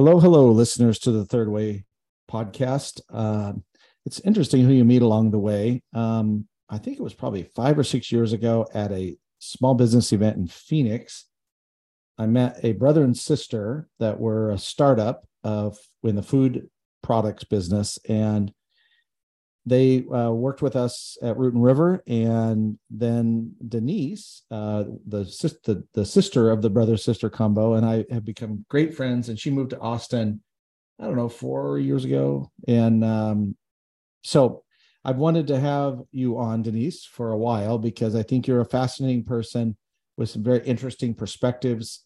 Hello, hello, listeners to the Third Way podcast. Uh, it's interesting who you meet along the way. Um, I think it was probably five or six years ago at a small business event in Phoenix. I met a brother and sister that were a startup of in the food products business, and they uh, worked with us at Root and River, and then Denise, uh, the, the the sister of the brother sister combo, and I have become great friends. And she moved to Austin, I don't know, four years ago, and um, so I've wanted to have you on, Denise, for a while because I think you're a fascinating person with some very interesting perspectives,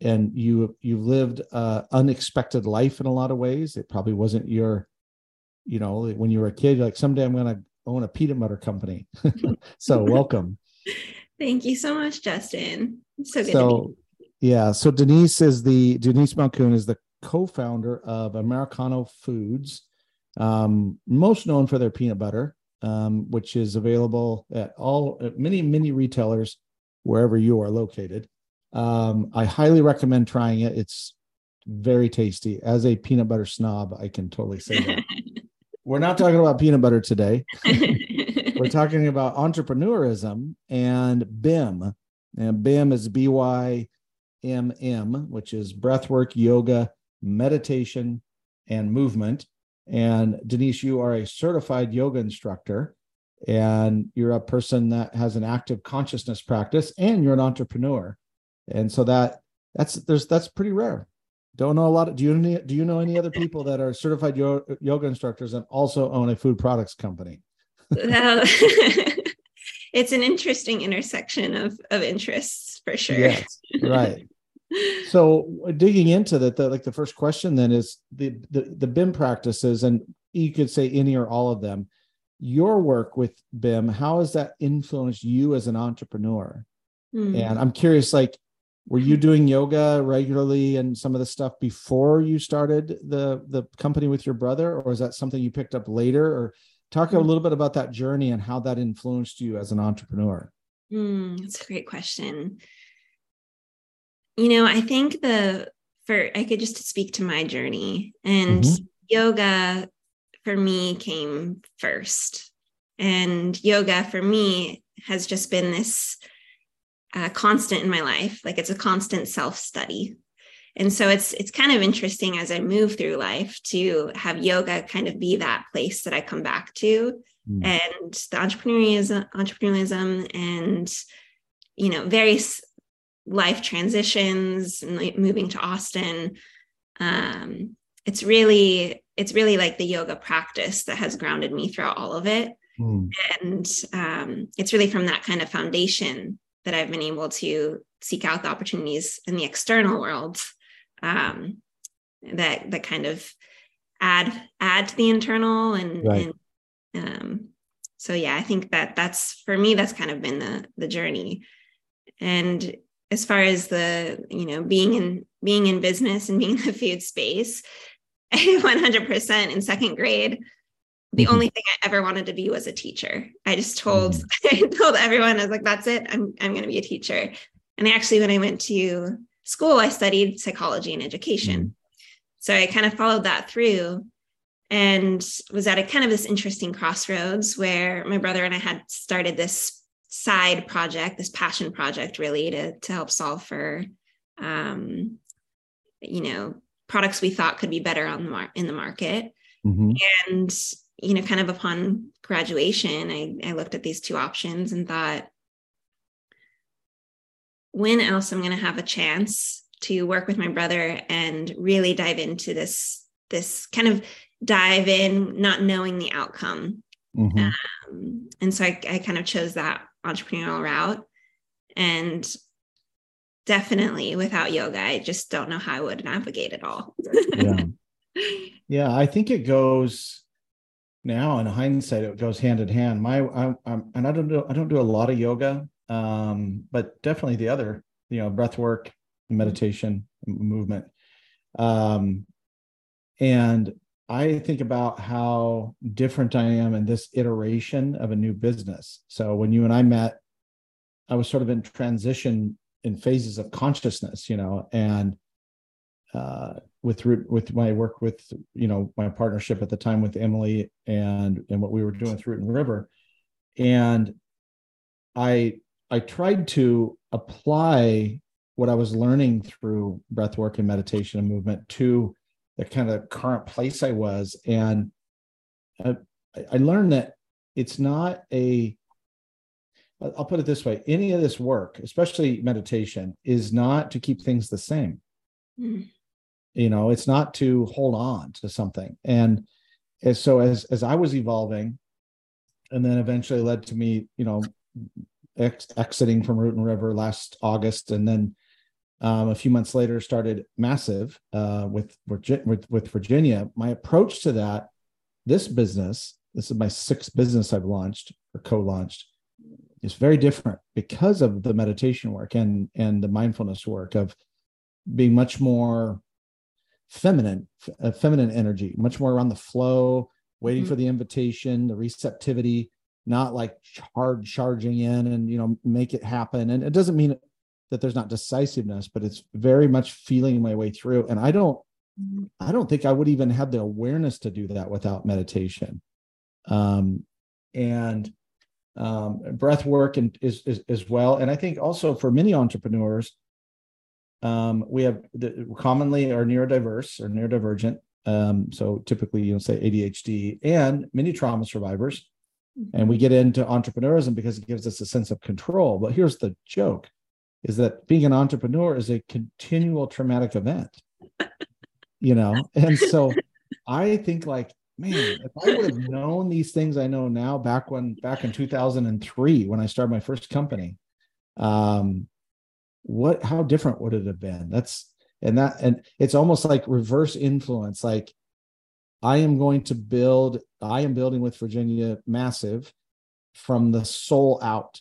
and you you've lived an unexpected life in a lot of ways. It probably wasn't your you know, when you were a kid, like someday I'm going to own a peanut butter company. so welcome. Thank you so much, Justin. so good so, Yeah. So Denise is the Denise Malkoon is the co-founder of Americano Foods, um, most known for their peanut butter, um, which is available at all at many many retailers wherever you are located. Um, I highly recommend trying it. It's very tasty. As a peanut butter snob, I can totally say that. We're not talking about peanut butter today. We're talking about entrepreneurism and BIM. And BIM is B Y M M, which is breathwork, yoga, meditation, and movement. And Denise, you are a certified yoga instructor and you're a person that has an active consciousness practice and you're an entrepreneur. And so that that's there's that's pretty rare. Don't know a lot. Of, do you do you know any other people that are certified yoga, yoga instructors and also own a food products company? it's an interesting intersection of of interests for sure. Yes, right. so digging into that, the, like the first question then is the, the the BIM practices, and you could say any or all of them. Your work with BIM, how has that influenced you as an entrepreneur? Mm. And I'm curious, like were you doing yoga regularly and some of the stuff before you started the the company with your brother or is that something you picked up later or talk a mm. little bit about that journey and how that influenced you as an entrepreneur mm, that's a great question you know i think the for i could just speak to my journey and mm-hmm. yoga for me came first and yoga for me has just been this uh, constant in my life. Like it's a constant self study. And so it's it's kind of interesting as I move through life to have yoga kind of be that place that I come back to, mm. and the entrepreneurialism, entrepreneurialism, and you know various life transitions and like moving to Austin. Um, it's really it's really like the yoga practice that has grounded me throughout all of it, mm. and um, it's really from that kind of foundation that I've been able to seek out the opportunities in the external world um, that that kind of add add to the internal and, right. and um, so yeah, I think that that's for me that's kind of been the the journey. And as far as the you know being in being in business and being in the food space, 100% in second grade the mm-hmm. only thing I ever wanted to be was a teacher. I just told mm-hmm. I told everyone I was like, that's it. I'm I'm going to be a teacher. And actually, when I went to school, I studied psychology and education. Mm-hmm. So I kind of followed that through and was at a kind of this interesting crossroads where my brother and I had started this side project, this passion project, really to to help solve for, um, you know, products we thought could be better on the mar- in the market. Mm-hmm. And you know, kind of upon graduation, I, I looked at these two options and thought, when else I'm going to have a chance to work with my brother and really dive into this this kind of dive in, not knowing the outcome. Mm-hmm. Um, and so I, I kind of chose that entrepreneurial route. And definitely without yoga, I just don't know how I would navigate it all. yeah. Yeah. I think it goes now in hindsight it goes hand in hand. My I, am and i don't do i don't do a lot of yoga um but definitely the other you know breath work meditation movement. Um and i think about how different i am in this iteration of a new business. So when you and i met i was sort of in transition in phases of consciousness you know and uh, with with my work with you know my partnership at the time with Emily and and what we were doing with Root and River, and I I tried to apply what I was learning through breath work and meditation and movement to the kind of current place I was, and I, I learned that it's not a I'll put it this way any of this work, especially meditation, is not to keep things the same. Mm. You know, it's not to hold on to something. And as, so as as I was evolving, and then eventually led to me, you know, ex- exiting from Root and River last August, and then um, a few months later started Massive uh, with, with with Virginia. My approach to that, this business, this is my sixth business I've launched or co-launched is very different because of the meditation work and and the mindfulness work of being much more feminine uh, feminine energy much more around the flow waiting mm-hmm. for the invitation the receptivity not like hard charging in and you know make it happen and it doesn't mean that there's not decisiveness but it's very much feeling my way through and i don't i don't think i would even have the awareness to do that without meditation um and um, breath work and is, is as well. And I think also for many entrepreneurs, um, we have the, commonly are neurodiverse or neurodivergent. Um, so typically, you know, say ADHD and many trauma survivors. And we get into entrepreneurism because it gives us a sense of control. But here's the joke is that being an entrepreneur is a continual traumatic event, you know? And so I think like man, if I would have known these things I know now back when back in 2003 when I started my first company, um, what how different would it have been? That's and that and it's almost like reverse influence. Like I am going to build, I am building with Virginia massive from the soul out,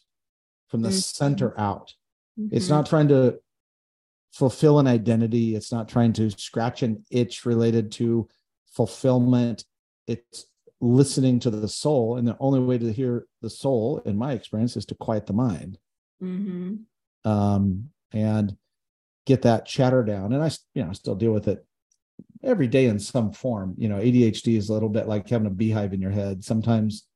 from the mm-hmm. center out. Mm-hmm. It's not trying to fulfill an identity. It's not trying to scratch an itch related to fulfillment it's listening to the soul and the only way to hear the soul in my experience is to quiet the mind mm-hmm. um, and get that chatter down. And i you know still deal with it every day in some form. You know adhd is a little bit like having a beehive in your head. Sometimes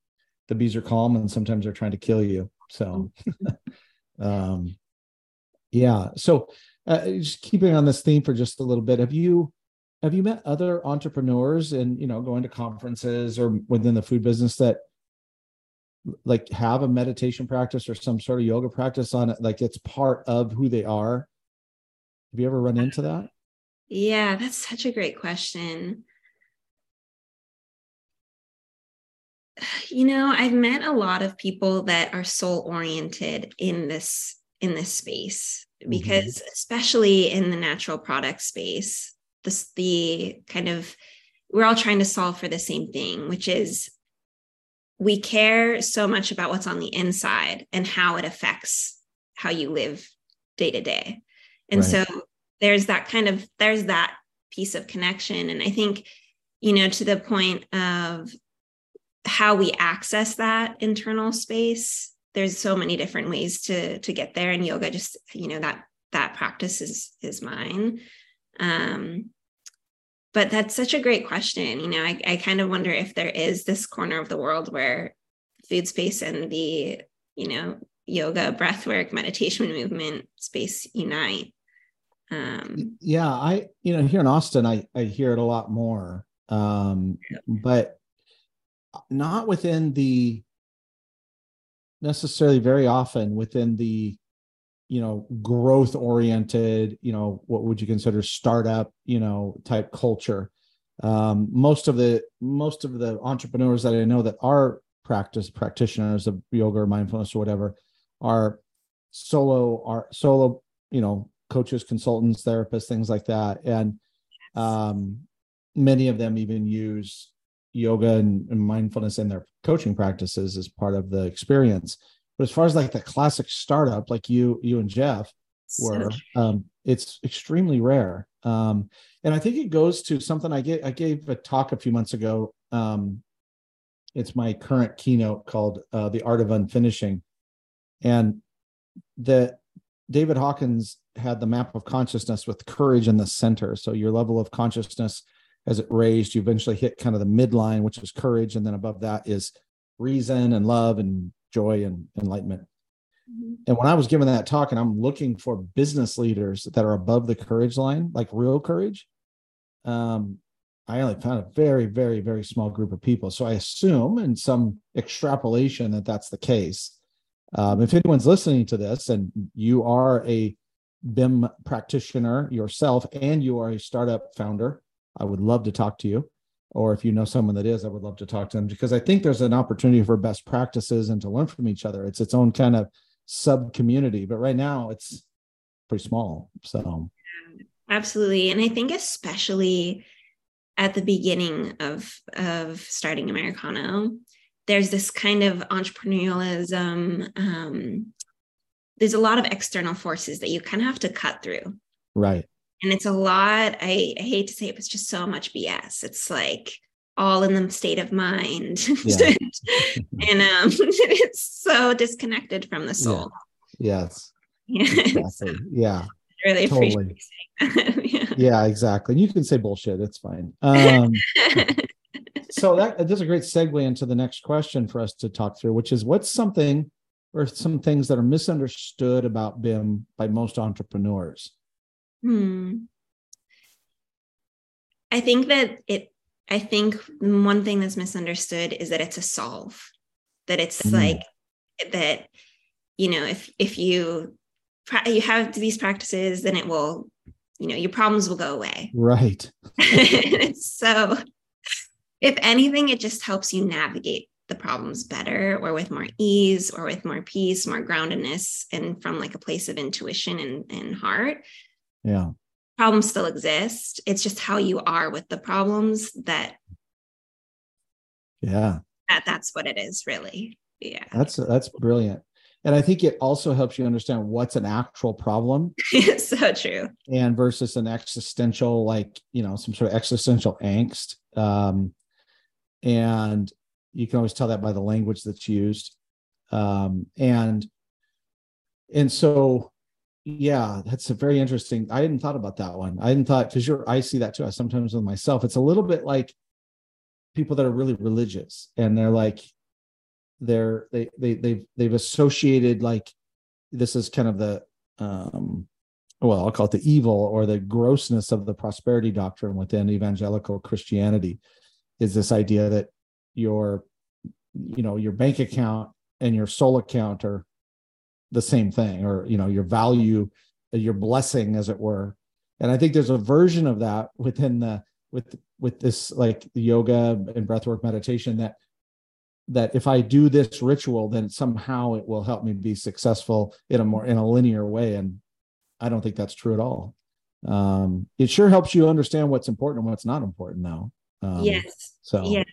the bees are calm and sometimes they're trying to kill you. So um yeah. So uh, just keeping on this theme for just a little bit have you have you met other entrepreneurs and you know going to conferences or within the food business that like have a meditation practice or some sort of yoga practice on it like it's part of who they are? Have you ever run into that? Yeah that's such a great question. You know i've met a lot of people that are soul oriented in this in this space because mm-hmm. especially in the natural product space this the kind of we're all trying to solve for the same thing which is we care so much about what's on the inside and how it affects how you live day to day. And right. so there's that kind of there's that piece of connection. And i think you know to the point of how we access that internal space there's so many different ways to to get there. And yoga just you know that that practice is is mine. Um, but that's such a great question. You know, I, I kind of wonder if there is this corner of the world where food space and the, you know, yoga, breathwork, meditation movement space unite. Um, yeah, I, you know, here in Austin, I, I hear it a lot more, um, but not within the necessarily very often within the you know growth oriented you know what would you consider startup you know type culture. Um, most of the most of the entrepreneurs that i know that are practice practitioners of yoga or mindfulness or whatever are solo are solo you know coaches consultants therapists things like that. And um, many of them even use yoga and, and mindfulness in their coaching practices as part of the experience but as far as like the classic startup, like you, you and Jeff were, um, it's extremely rare. Um, and I think it goes to something I gave. I gave a talk a few months ago. Um, it's my current keynote called uh, "The Art of Unfinishing," and that David Hawkins had the map of consciousness with courage in the center. So your level of consciousness as it raised, you eventually hit kind of the midline, which is courage. And then above that is reason and love and joy and enlightenment. Mm-hmm. And when I was giving that talk, and I'm looking for business leaders that are above the courage line, like real courage, um, I only found a very, very, very small group of people. So I assume, in some extrapolation, that that's the case. Um, if anyone's listening to this and you are a BIM practitioner yourself and you are a startup founder, I would love to talk to you. Or if you know someone that is, I would love to talk to them because I think there's an opportunity for best practices and to learn from each other. It's its own kind of sub community, but right now it's pretty small. So, absolutely. And I think, especially at the beginning of, of starting Americano, there's this kind of entrepreneurialism. Um, there's a lot of external forces that you kind of have to cut through. Right and it's a lot I, I, hate to say it but it's just so much bs it's like all in the state of mind yeah. and um it's so disconnected from the soul yeah. yes yeah exactly. yeah really totally. yeah. yeah exactly you can say bullshit it's fine um so that that's a great segue into the next question for us to talk through which is what's something or some things that are misunderstood about bim by most entrepreneurs Hmm. I think that it, I think one thing that's misunderstood is that it's a solve, that it's mm. like that, you know, if, if you, you have these practices, then it will, you know, your problems will go away. Right. so if anything, it just helps you navigate the problems better or with more ease or with more peace, more groundedness, and from like a place of intuition and, and heart yeah. Problems still exist. It's just how you are with the problems that yeah. that that's what it is really. Yeah. That's that's brilliant. And i think it also helps you understand what's an actual problem so true. and versus an existential like you know some sort of existential angst. Um and you can always tell that by the language that's used. Um and and so yeah, that's a very interesting. I hadn't thought about that one. I hadn't thought because you're I see that too. I sometimes with myself. It's a little bit like people that are really religious and they're like they're they they they've they've associated like this is kind of the um well, I'll call it the evil or the grossness of the prosperity doctrine within evangelical Christianity is this idea that your you know your bank account and your soul account are the same thing or you know your value your blessing as it were. And i think there's a version of that within the with with this like yoga and breathwork meditation that that if i do this ritual then somehow it will help me be successful in a more in a linear way. And i don't think that's true at all. Um it sure helps you understand what's important and what's not important though um, yes. so yes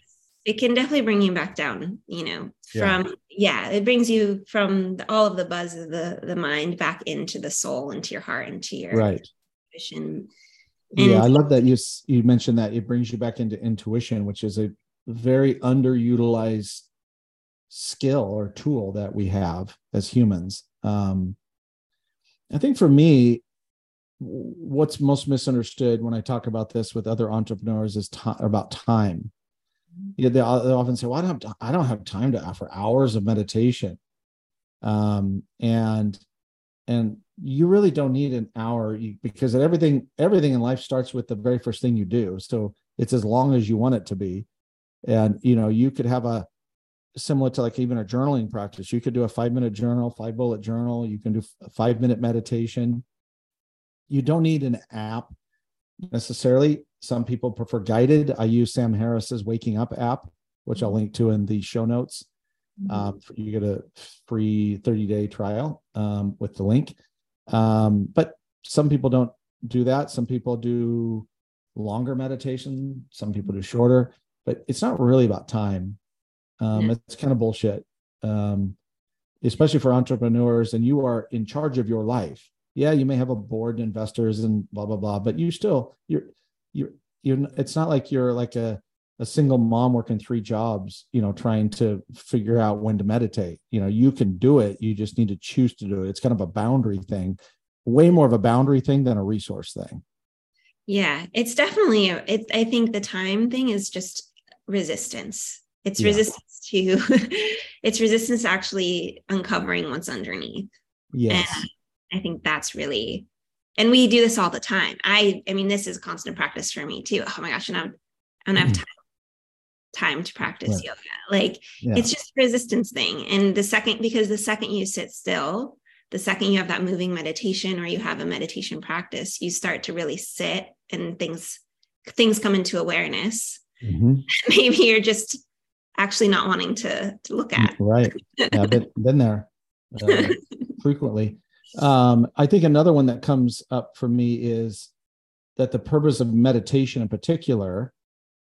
it can definitely bring you back down you know from yeah, yeah it brings you from the, all of the buzz of the the mind back into the soul into your heart into your right. intuition. Yeah i love that you you mentioned that it brings you back into intuition which is a very underutilized skill or tool that we have as humans. Um i think for me what's most misunderstood when i talk about this with other entrepreneurs is t- about time you know, they, they often say, "Well, I don't have I don't have time to offer hours of meditation," um, and and you really don't need an hour because everything everything in life starts with the very first thing you do. So it's as long as you want it to be, and you know you could have a similar to like even a journaling practice. You could do a five minute journal, five bullet journal. You can do a five minute meditation. You don't need an app necessarily. Some people prefer guided. I use Sam Harris's Waking Up app, which I'll link to in the show notes. Mm-hmm. Um, you get a free 30 day trial um, with the link. Um, but some people don't do that. Some people do longer meditation. Some people do shorter, but it's not really about time. Um, yeah. It's kind of bullshit, um, especially for entrepreneurs. And you are in charge of your life yeah, you may have a board investors and blah blah blah, but you still you're you're you're it's not like you're like a a single mom working three jobs, you know, trying to figure out when to meditate. You know, you can do it. You just need to choose to do it. It's kind of a boundary thing, way more of a boundary thing than a resource thing. Yeah, it's definitely, it, I think the time thing is just resistance. It's yeah. resistance to, it's resistance to actually uncovering what's underneath. Yes. And I think that's really, and we do this all the time. I, I mean, this is constant practice for me too. Oh my gosh. And I'm, and I have mm-hmm. time time to practice yoga. Like yeah. it's just a resistance thing. And the second, because the second you sit still, the second you have that moving meditation or you have a meditation practice, you start to really sit and things things come into awareness. Mm-hmm. Maybe you're just actually not wanting to, to look at. Right. Yeah, I've been, been there uh, frequently. Um, I think another one that comes up for me is that the purpose of meditation in particular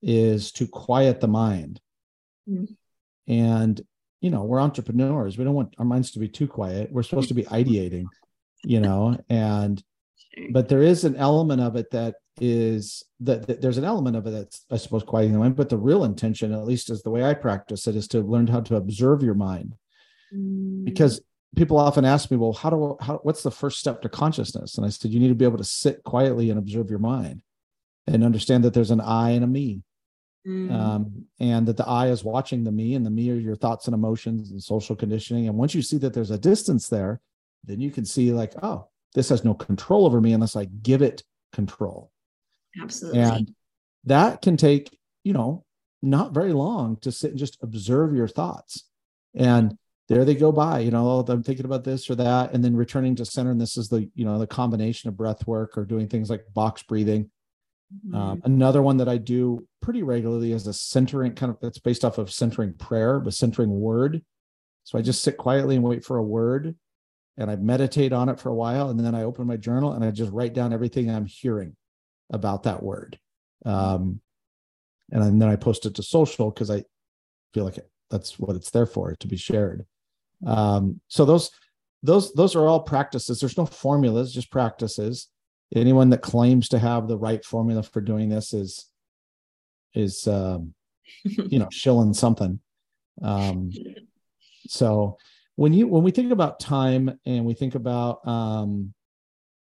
is to quiet the mind. Mm-hmm. And, you know, we're entrepreneurs. We don't want our minds to be too quiet. We're supposed to be ideating, you know, and, but there is an element of it that is that, that, there's an element of it that's, I suppose, quieting the mind. But the real intention, at least as the way I practice it, is to learn how to observe your mind. Mm. Because people often ask me, well, how do how what's the first step to consciousness? And I said, you need to be able to sit quietly and observe your mind and understand that there's an I and a me Mm. Um, and that the I is watching the me, and the me are your thoughts and emotions and social conditioning. And once you see that there's a distance there, then you can see, like, oh, this has no control over me unless I give it control. Absolutely. And that can take, you know, not very long to sit and just observe your thoughts. And there they go by, you know, oh, I'm thinking about this or that, and then returning to center. And this is the, you know, the combination of breath work or doing things like box breathing Mm-hmm. Um, another one that I do pretty regularly is a centering kind of that's based off of centering prayer, but centering word. So I just sit quietly and wait for a word and I meditate on it for a while. And then I open my journal and I just write down everything I'm hearing about that word. Um, and then I post it to social because I feel like it, that's what it's there for to be shared. Um, so those those those are all practices. There's no formulas, just practices anyone that claims to have the right formula for doing this is is um, you know shilling something um, so when you when we think about time and we think about um,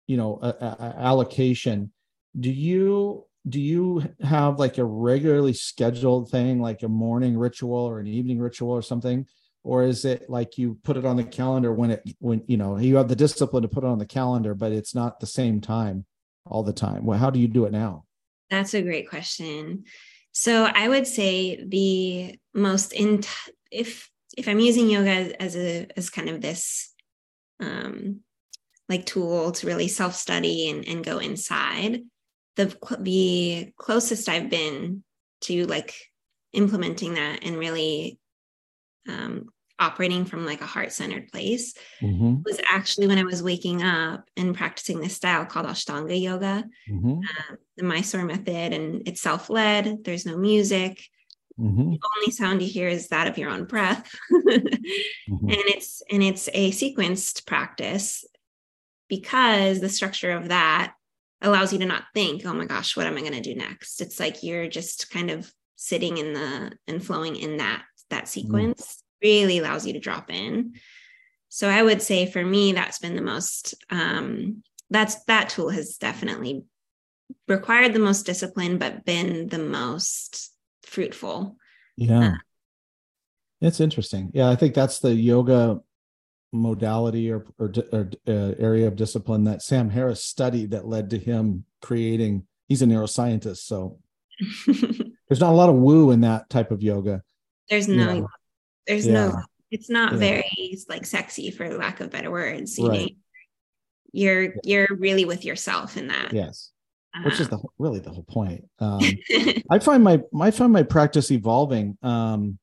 you know a, a allocation do you do you have like a regularly scheduled thing like a morning ritual or an evening ritual or something or is it like you put it on the calendar when it when you know you have the discipline to put it on the calendar but it's not the same time all the time? Well how do you do it now? That's a great question. So i would say the most in if if i'm using yoga as, as a as kind of this um like tool to really self study and, and go inside the the closest i've been to like implementing that and really um, operating from like a heart centered place mm-hmm. was actually when I was waking up and practicing this style called Ashtanga yoga, mm-hmm. uh, the Mysore method, and it's self led. There's no music. Mm-hmm. The only sound you hear is that of your own breath, mm-hmm. and it's and it's a sequenced practice because the structure of that allows you to not think, oh my gosh, what am I going to do next? It's like you're just kind of sitting in the and flowing in that that mm. sequence really allows you to drop in. So I would say for me, that's been the most, um, that's that tool has definitely required the most discipline, but been the most fruitful. Yeah. Uh, it's interesting. Yeah. I think that's the yoga modality or, or, or uh, area of discipline that Sam Harris studied that led to him creating, he's a neuroscientist. So there's not a lot of woo in that type of yoga. There's no, you know, there's yeah. no, it's not yeah. very like sexy for lack of better words. You right. know, you're you're really with yourself in that. Yes. Which is uh-huh. the really the whole point. Um, I find my I find my practice evolving um,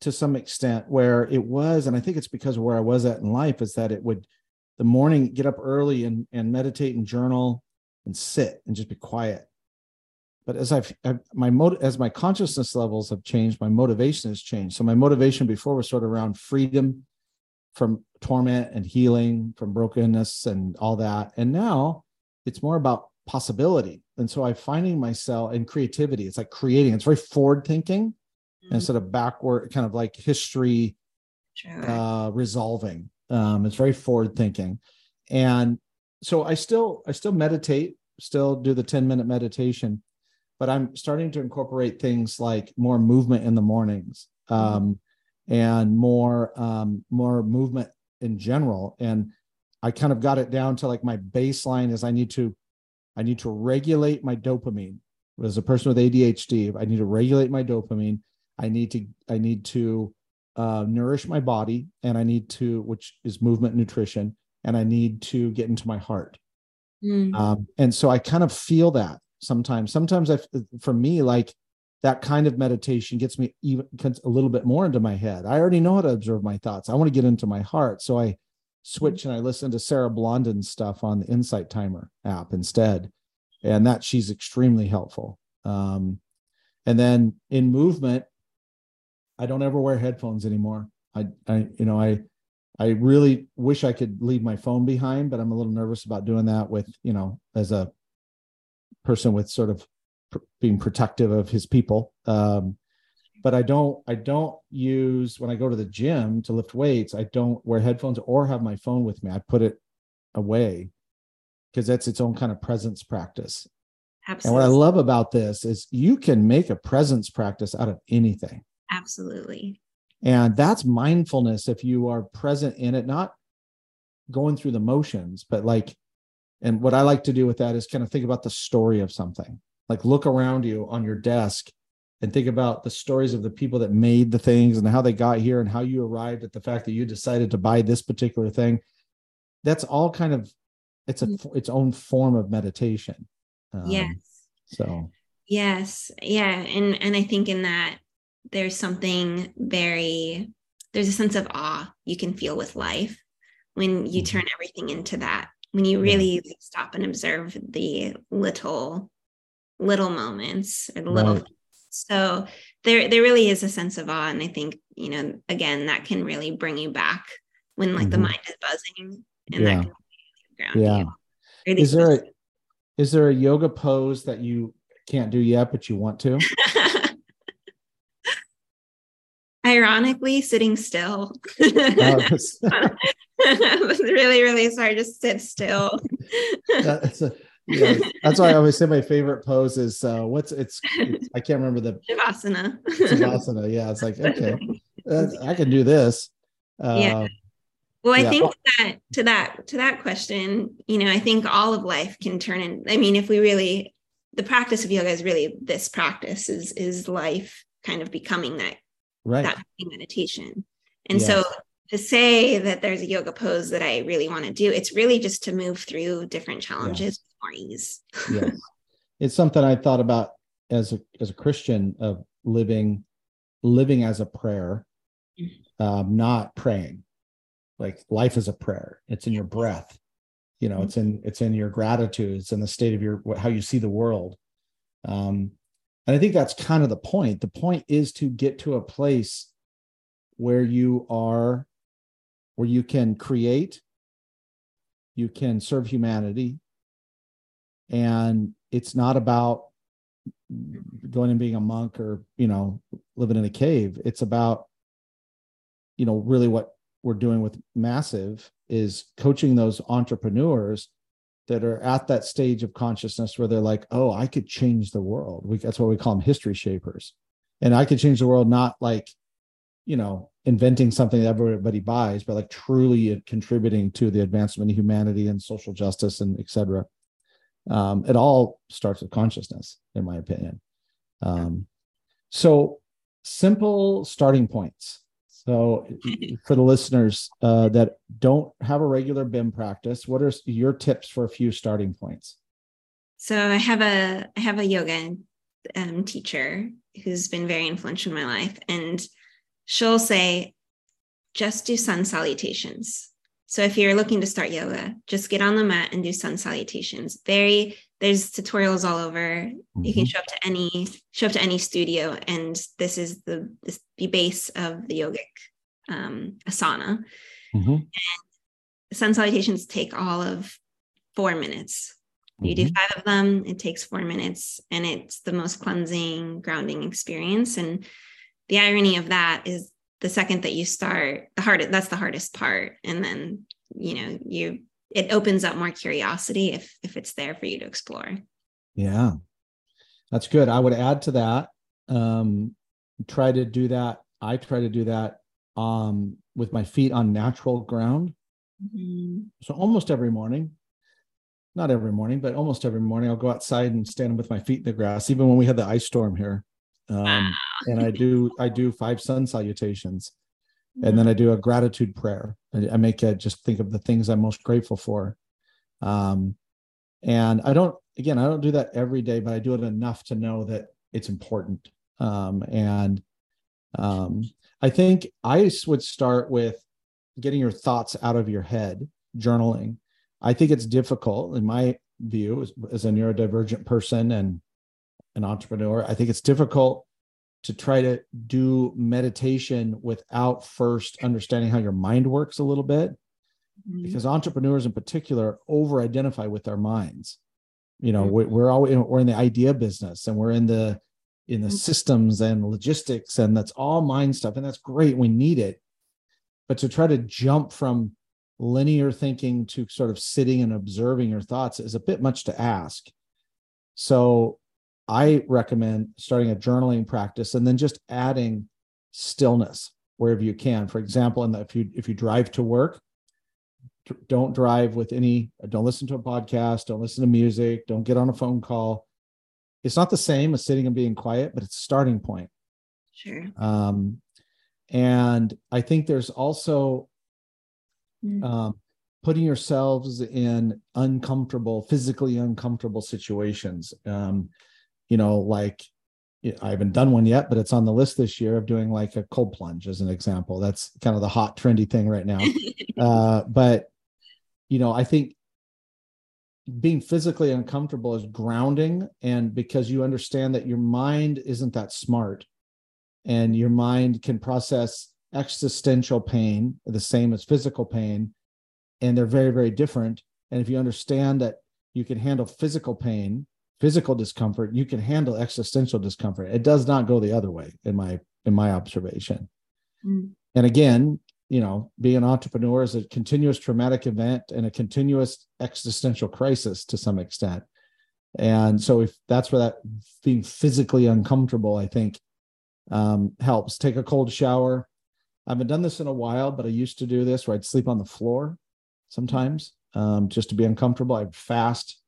to some extent where it was, and I think it's because of where I was at in life, is that it would the morning get up early and and meditate and journal and sit and just be quiet but as I've, I've my mode as my consciousness levels have changed, my motivation has changed. So my motivation before was sort of around freedom from torment and healing from brokenness and all that. And now it's more about possibility. And so I'm finding myself in creativity. It's like creating. It's very forward thinking mm-hmm. instead of backward, kind of like history sure. uh, resolving. Um, it's very forward thinking, and so I still I still meditate, still do the ten minute meditation, but I'm starting to incorporate things like more movement in the mornings, mm-hmm. um, and more um, more movement in general. And I kind of got it down to like my baseline is I need to I need to regulate my dopamine. As a person with ADHD, I need to regulate my dopamine. I need to I need to uh, nourish my body, and I need to, which is movement nutrition, and I need to get into my heart. Mm. Um, and so I kind of feel that sometimes. Sometimes I, for me, like that kind of meditation gets me even a little bit more into my head. I already know how to observe my thoughts. I want to get into my heart, so I switch and I listen to Sarah Blondin's stuff on the Insight Timer app instead, and that she's extremely helpful. Um, and then in movement, I don't ever wear headphones anymore. I, I, you know, I, I really wish I could leave my phone behind, but I'm a little nervous about doing that with, you know, as a person with sort of pr- being protective of his people. Um, but I don't I don't use when I go to the gym to lift weights, I don't wear headphones or have my phone with me. I put it away because that's its own kind of presence practice. Absolutely. And what I love about this is you can make a presence practice out of anything. Absolutely. And that's mindfulness if you are present in it, not going through the motions, but like, and what I like to do with that is kind of think about the story of something. Like look around you on your desk and think about the stories of the people that made the things and how they got here and how you arrived at the fact that you decided to buy this particular thing that's all kind of it's a mm-hmm. its own form of meditation um, yes so yes yeah and and i think in that there's something very there's a sense of awe you can feel with life when you mm-hmm. turn everything into that when you really yeah. stop and observe the little little moments or the little right. So there there really is a sense of awe. And I think, you know, again, that can really bring you back when like mm-hmm. the mind is buzzing and yeah. that can yeah. You. Is there a is there a yoga pose that you can't do yet, but you want to? Ironically, sitting still. oh, it's really, really hard to sit still. That's a yeah, that's why I always say my favorite pose is uh, what's it's, it's I can't remember the Shavasana. Shavasana, yeah. It's like okay, I can do this. Uh, yeah. Well, I yeah. think that to that to that question, you know, I think all of life can turn in. I mean, if we really, the practice of yoga is really this practice is is life kind of becoming that right that meditation, and yes. so to say that there's a yoga pose that I really want to do. It's really just to move through different challenges yeah. with more ease. yes. It's something I thought about as a as a Christian of living living as a prayer, mm-hmm. um, not praying. Like life is a prayer. It's in your breath. You know, mm-hmm. it's in it's in your gratitude. It's in the state of your how you see the world. Um, and I think that's kind of the point. The point is to get to a place where you are where you can create, you can serve humanity, and it's not about going and being a monk or you know living in a cave it's about you know really what we're doing with massive is coaching those entrepreneurs that are at that stage of consciousness where they're like oh i could change the world. We, that's what we call them history shapers. And i could change the world not like you know inventing something that everybody buys but like truly contributing to the advancement of humanity and social justice and etc um, it all starts with consciousness in my opinion. Um, so simple starting points so for the listeners uh, that don't have a regular bim practice what are your tips for a few starting points so i have a i have a yoga um, teacher who's been very influential in my life and she'll say, just do sun salutations. So if you're looking to start yoga, just get on the mat and do sun salutations. Very there's tutorials all over. Mm-hmm. You can mm-hmm. show up to any show up to any studio, and this is the this, the base of the yogic um, asana. Mm-hmm. And sun salutations take all of four minutes. You do five of them, it takes four minutes, and it's the most cleansing, grounding experience. And the irony of that is the second that you start, the hardest that's the hardest part. And then, you know, you it opens up more curiosity if if it's there for you to explore. Yeah. That's good. I would add to that. Um, try to do that. I try to do that um, with my feet on natural ground. Mm-hmm. So almost every morning, not every morning, but almost every morning, I'll go outside and stand with my feet in the grass. Even when we had the ice storm here, um, wow. And I do I do five sun salutations, and then I do a gratitude prayer. I, I make it just think of the things I'm most grateful for. Um, and I don't again I don't do that every day, but I do it enough to know that it's important. Um, and um, I think I would start with getting your thoughts out of your head, journaling. I think it's difficult, in my view, as, as a neurodivergent person and an entrepreneur. I think it's difficult to try to do meditation without first understanding how your mind works a little bit mm-hmm. because entrepreneurs in particular over identify with their minds you know mm-hmm. we're, all we're in the idea business and we're in the in the mm-hmm. systems and logistics and that's all mind stuff and that's great we need it but to try to jump from linear thinking to sort of sitting and observing your thoughts is a bit much to ask so i recommend starting a journaling practice and then just adding stillness wherever you can for example and if you if you drive to work don't drive with any don't listen to a podcast don't listen to music don't get on a phone call it's not the same as sitting and being quiet, but it's a starting point. Sure. Um, and I think there's also mm. um, putting yourselves in uncomfortable, physically uncomfortable situations. Um, you know, like I haven't done one yet, but it's on the list this year of doing like a cold plunge as an example. That's kind of the hot, trendy thing right now. uh, but you know, I think being physically uncomfortable is grounding and because you understand that your mind isn't that smart and your mind can process existential pain the same as physical pain and they're very very different and if you understand that you can handle physical pain physical discomfort you can handle existential discomfort it does not go the other way in my in my observation mm. and again you know, being an entrepreneur is a continuous traumatic event and a continuous existential crisis to some extent. And so if that's where that being physically uncomfortable, I think um, helps. Take a cold shower. I haven't done this in a while, but I used to do this where I'd sleep on the floor sometimes um, just to be uncomfortable. I'd fast.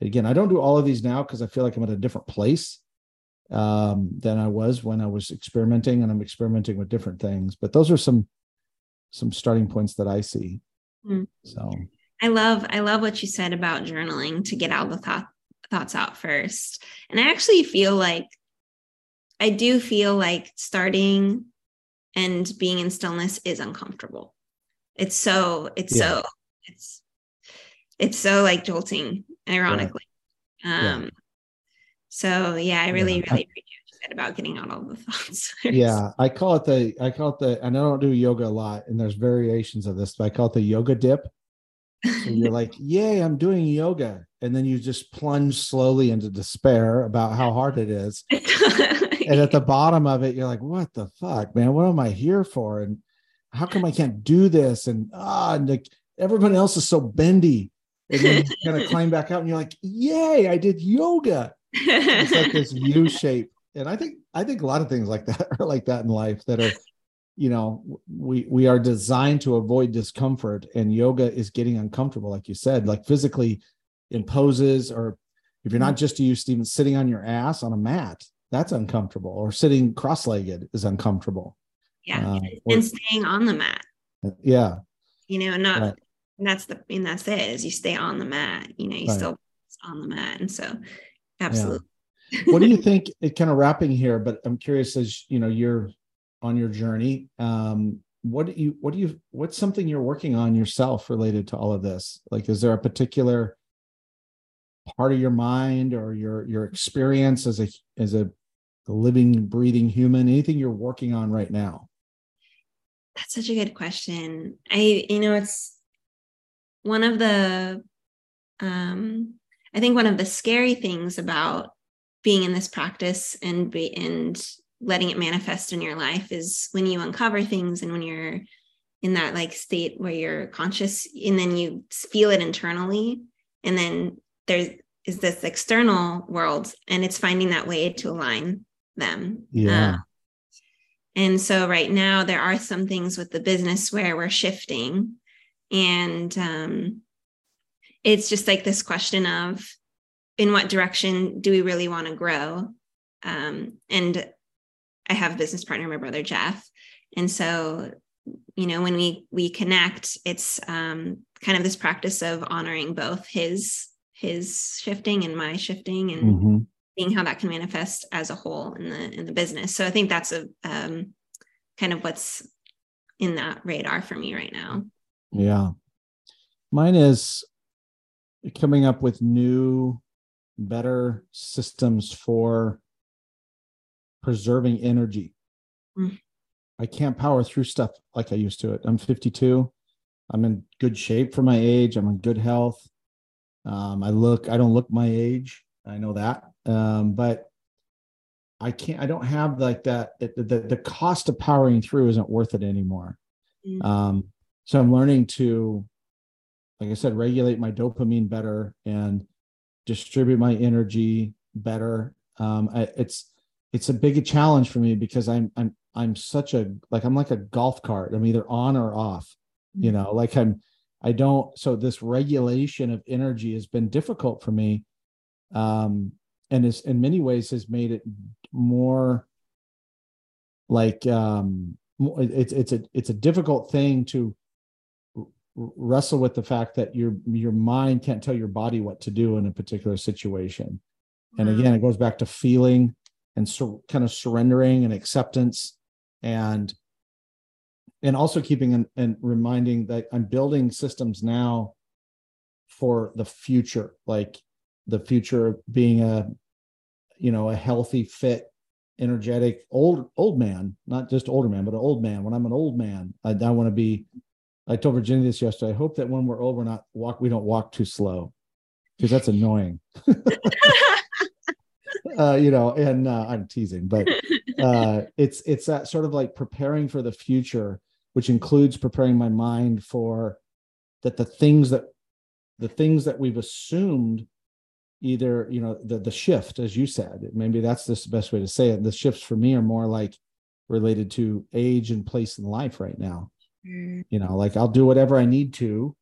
Again, I don't do all of these now because I feel like I'm at a different place um, than I was when I was experimenting, and I'm experimenting with different things. But those are some some starting points that I see. Mm. So I love I love what you said about journaling to get all the thought, thoughts out first. And I actually feel like I do feel like starting and being in stillness is uncomfortable. It's so it's yeah. so it's it's so like jolting ironically. Yeah. Um yeah. so yeah, I really really appreciate about getting out all the thoughts. yeah, I call it the I call it the and I don't do yoga a lot, and there's variations of this, but I call it the yoga dip. So you're like, yay, I'm doing yoga. And then you just plunge slowly into despair about how hard it is. and at the bottom of it, you're like, what the fuck, man? What am I here for? And how come I can't do this? And ah, and like everyone else is so bendy. And then you kind of climb back out and you're like, yay, I did yoga. It's like this U shape and i think i think a lot of things like that are like that in life that are you know we we are designed to avoid discomfort and yoga is getting uncomfortable like you said like physically in poses or if you're not mm-hmm. just used to even sitting on your ass on a mat that's uncomfortable or sitting cross-legged is uncomfortable yeah uh, and staying on the mat yeah you know not right. That's the and that's it is you stay on the mat you know you right. still on the mat and so absolutely. What do you think it kind of wrapping here but i'm curious as you know you're on your journey um what do you what do you what's something you're working on yourself related to all of this? Like is there a particular part of your mind or your your experience as a as a living breathing human anything you're working on right now? That's such a good question. I you know it's one of the um I think one of the scary things about being in this practice and be and letting it manifest in your life is when you uncover things and when you're in that like state where you're conscious and then you feel it internally and then there's is this external world and it's finding that way to align them. Yeah. Uh, and so right now there are some things with the business where we're shifting and um, it's just like this question of in what direction do we really want to grow? Um, and i have a business partner my brother jeff. And so you know when we we connect it's um, kind of this practice of honoring both his his shifting and my shifting and mm-hmm. seeing how that can manifest as a whole in the in the business. So i think that's a um, kind of what's in that radar for me right now yeah. Mine is coming up with new better systems for preserving energy. Mm. i can't power through stuff like i used to it. I'm 52 i'm in good shape for my age. I'm in good health. Um, i look i don't look my age. I know that. Um, but i can't i don't have like that the, the, the cost of powering through isn't worth it anymore. Mm. um, so i'm learning to like i said regulate my dopamine better and distribute my energy better. Um, I, it's it's a big challenge for me because i'm i'm i'm such a like i'm like a golf cart. I'm either on or off you know like i'm i don't so this regulation of energy has been difficult for me um and is in many ways has made it more like um it's it's a it's a difficult thing to wrestle with the fact that your your mind can't tell your body what to do in a particular situation. And again it mm. goes back to feeling and so kind of surrendering and acceptance and and also keeping and, and reminding that i'm building systems now for the future like the future of being a you know a healthy fit energetic old old man not just older man but an old man. When i'm an old man i, I want to be I told Virginia this yesterday. I hope that when we're old, we're not walk. We don't walk too slow because that's annoying. uh, you know, and uh, I'm teasing, but uh, it's it's that sort of like preparing for the future, which includes preparing my mind for that the things that the things that we've assumed either you know the the shift as you said maybe that's the best way to say it the shifts for me are more like related to age and place in life right now. You know, like I'll do whatever I need to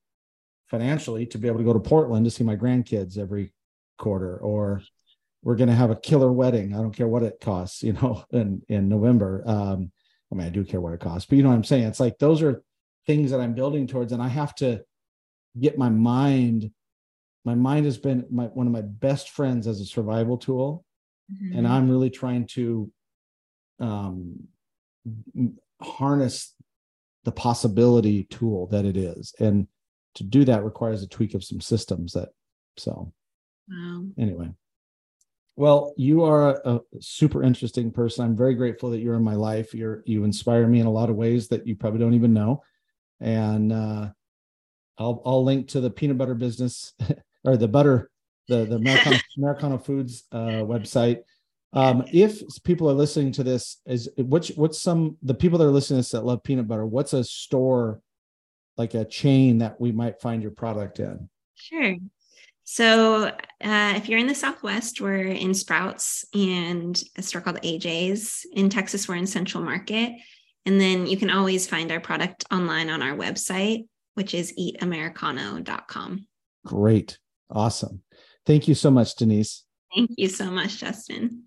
financially to be able to go to Portland to see my grandkids every quarter, or we're going to have a killer wedding. I don't care what it costs, you know, in, in November. Um, I mean, I do care what it costs, but you know what I'm saying? It's like those are things that I'm building towards, and I have to get my mind. My mind has been my, one of my best friends as a survival tool, mm-hmm. and I'm really trying to um, harness the possibility tool that it is. And to do that requires a tweak of some systems that so wow. anyway. Well, you are a, super interesting person. I'm very grateful that you're in my life. You're you inspire me in a lot of ways that you probably don't even know. And uh, I'll I'll link to the peanut butter business or the butter the the Americano, Americano Foods uh, website um, if people are listening to this, is what's what's some the people that are listening to this that love peanut butter? What's a store like a chain that we might find your product in? Sure. So uh, if you're in the Southwest, we're in Sprouts and a store called AJ's. In Texas, we're in Central Market. And then you can always find our product online on our website, which is eatamericano.com. Great. Awesome. Thank you so much, Denise. Thank you so much, Justin.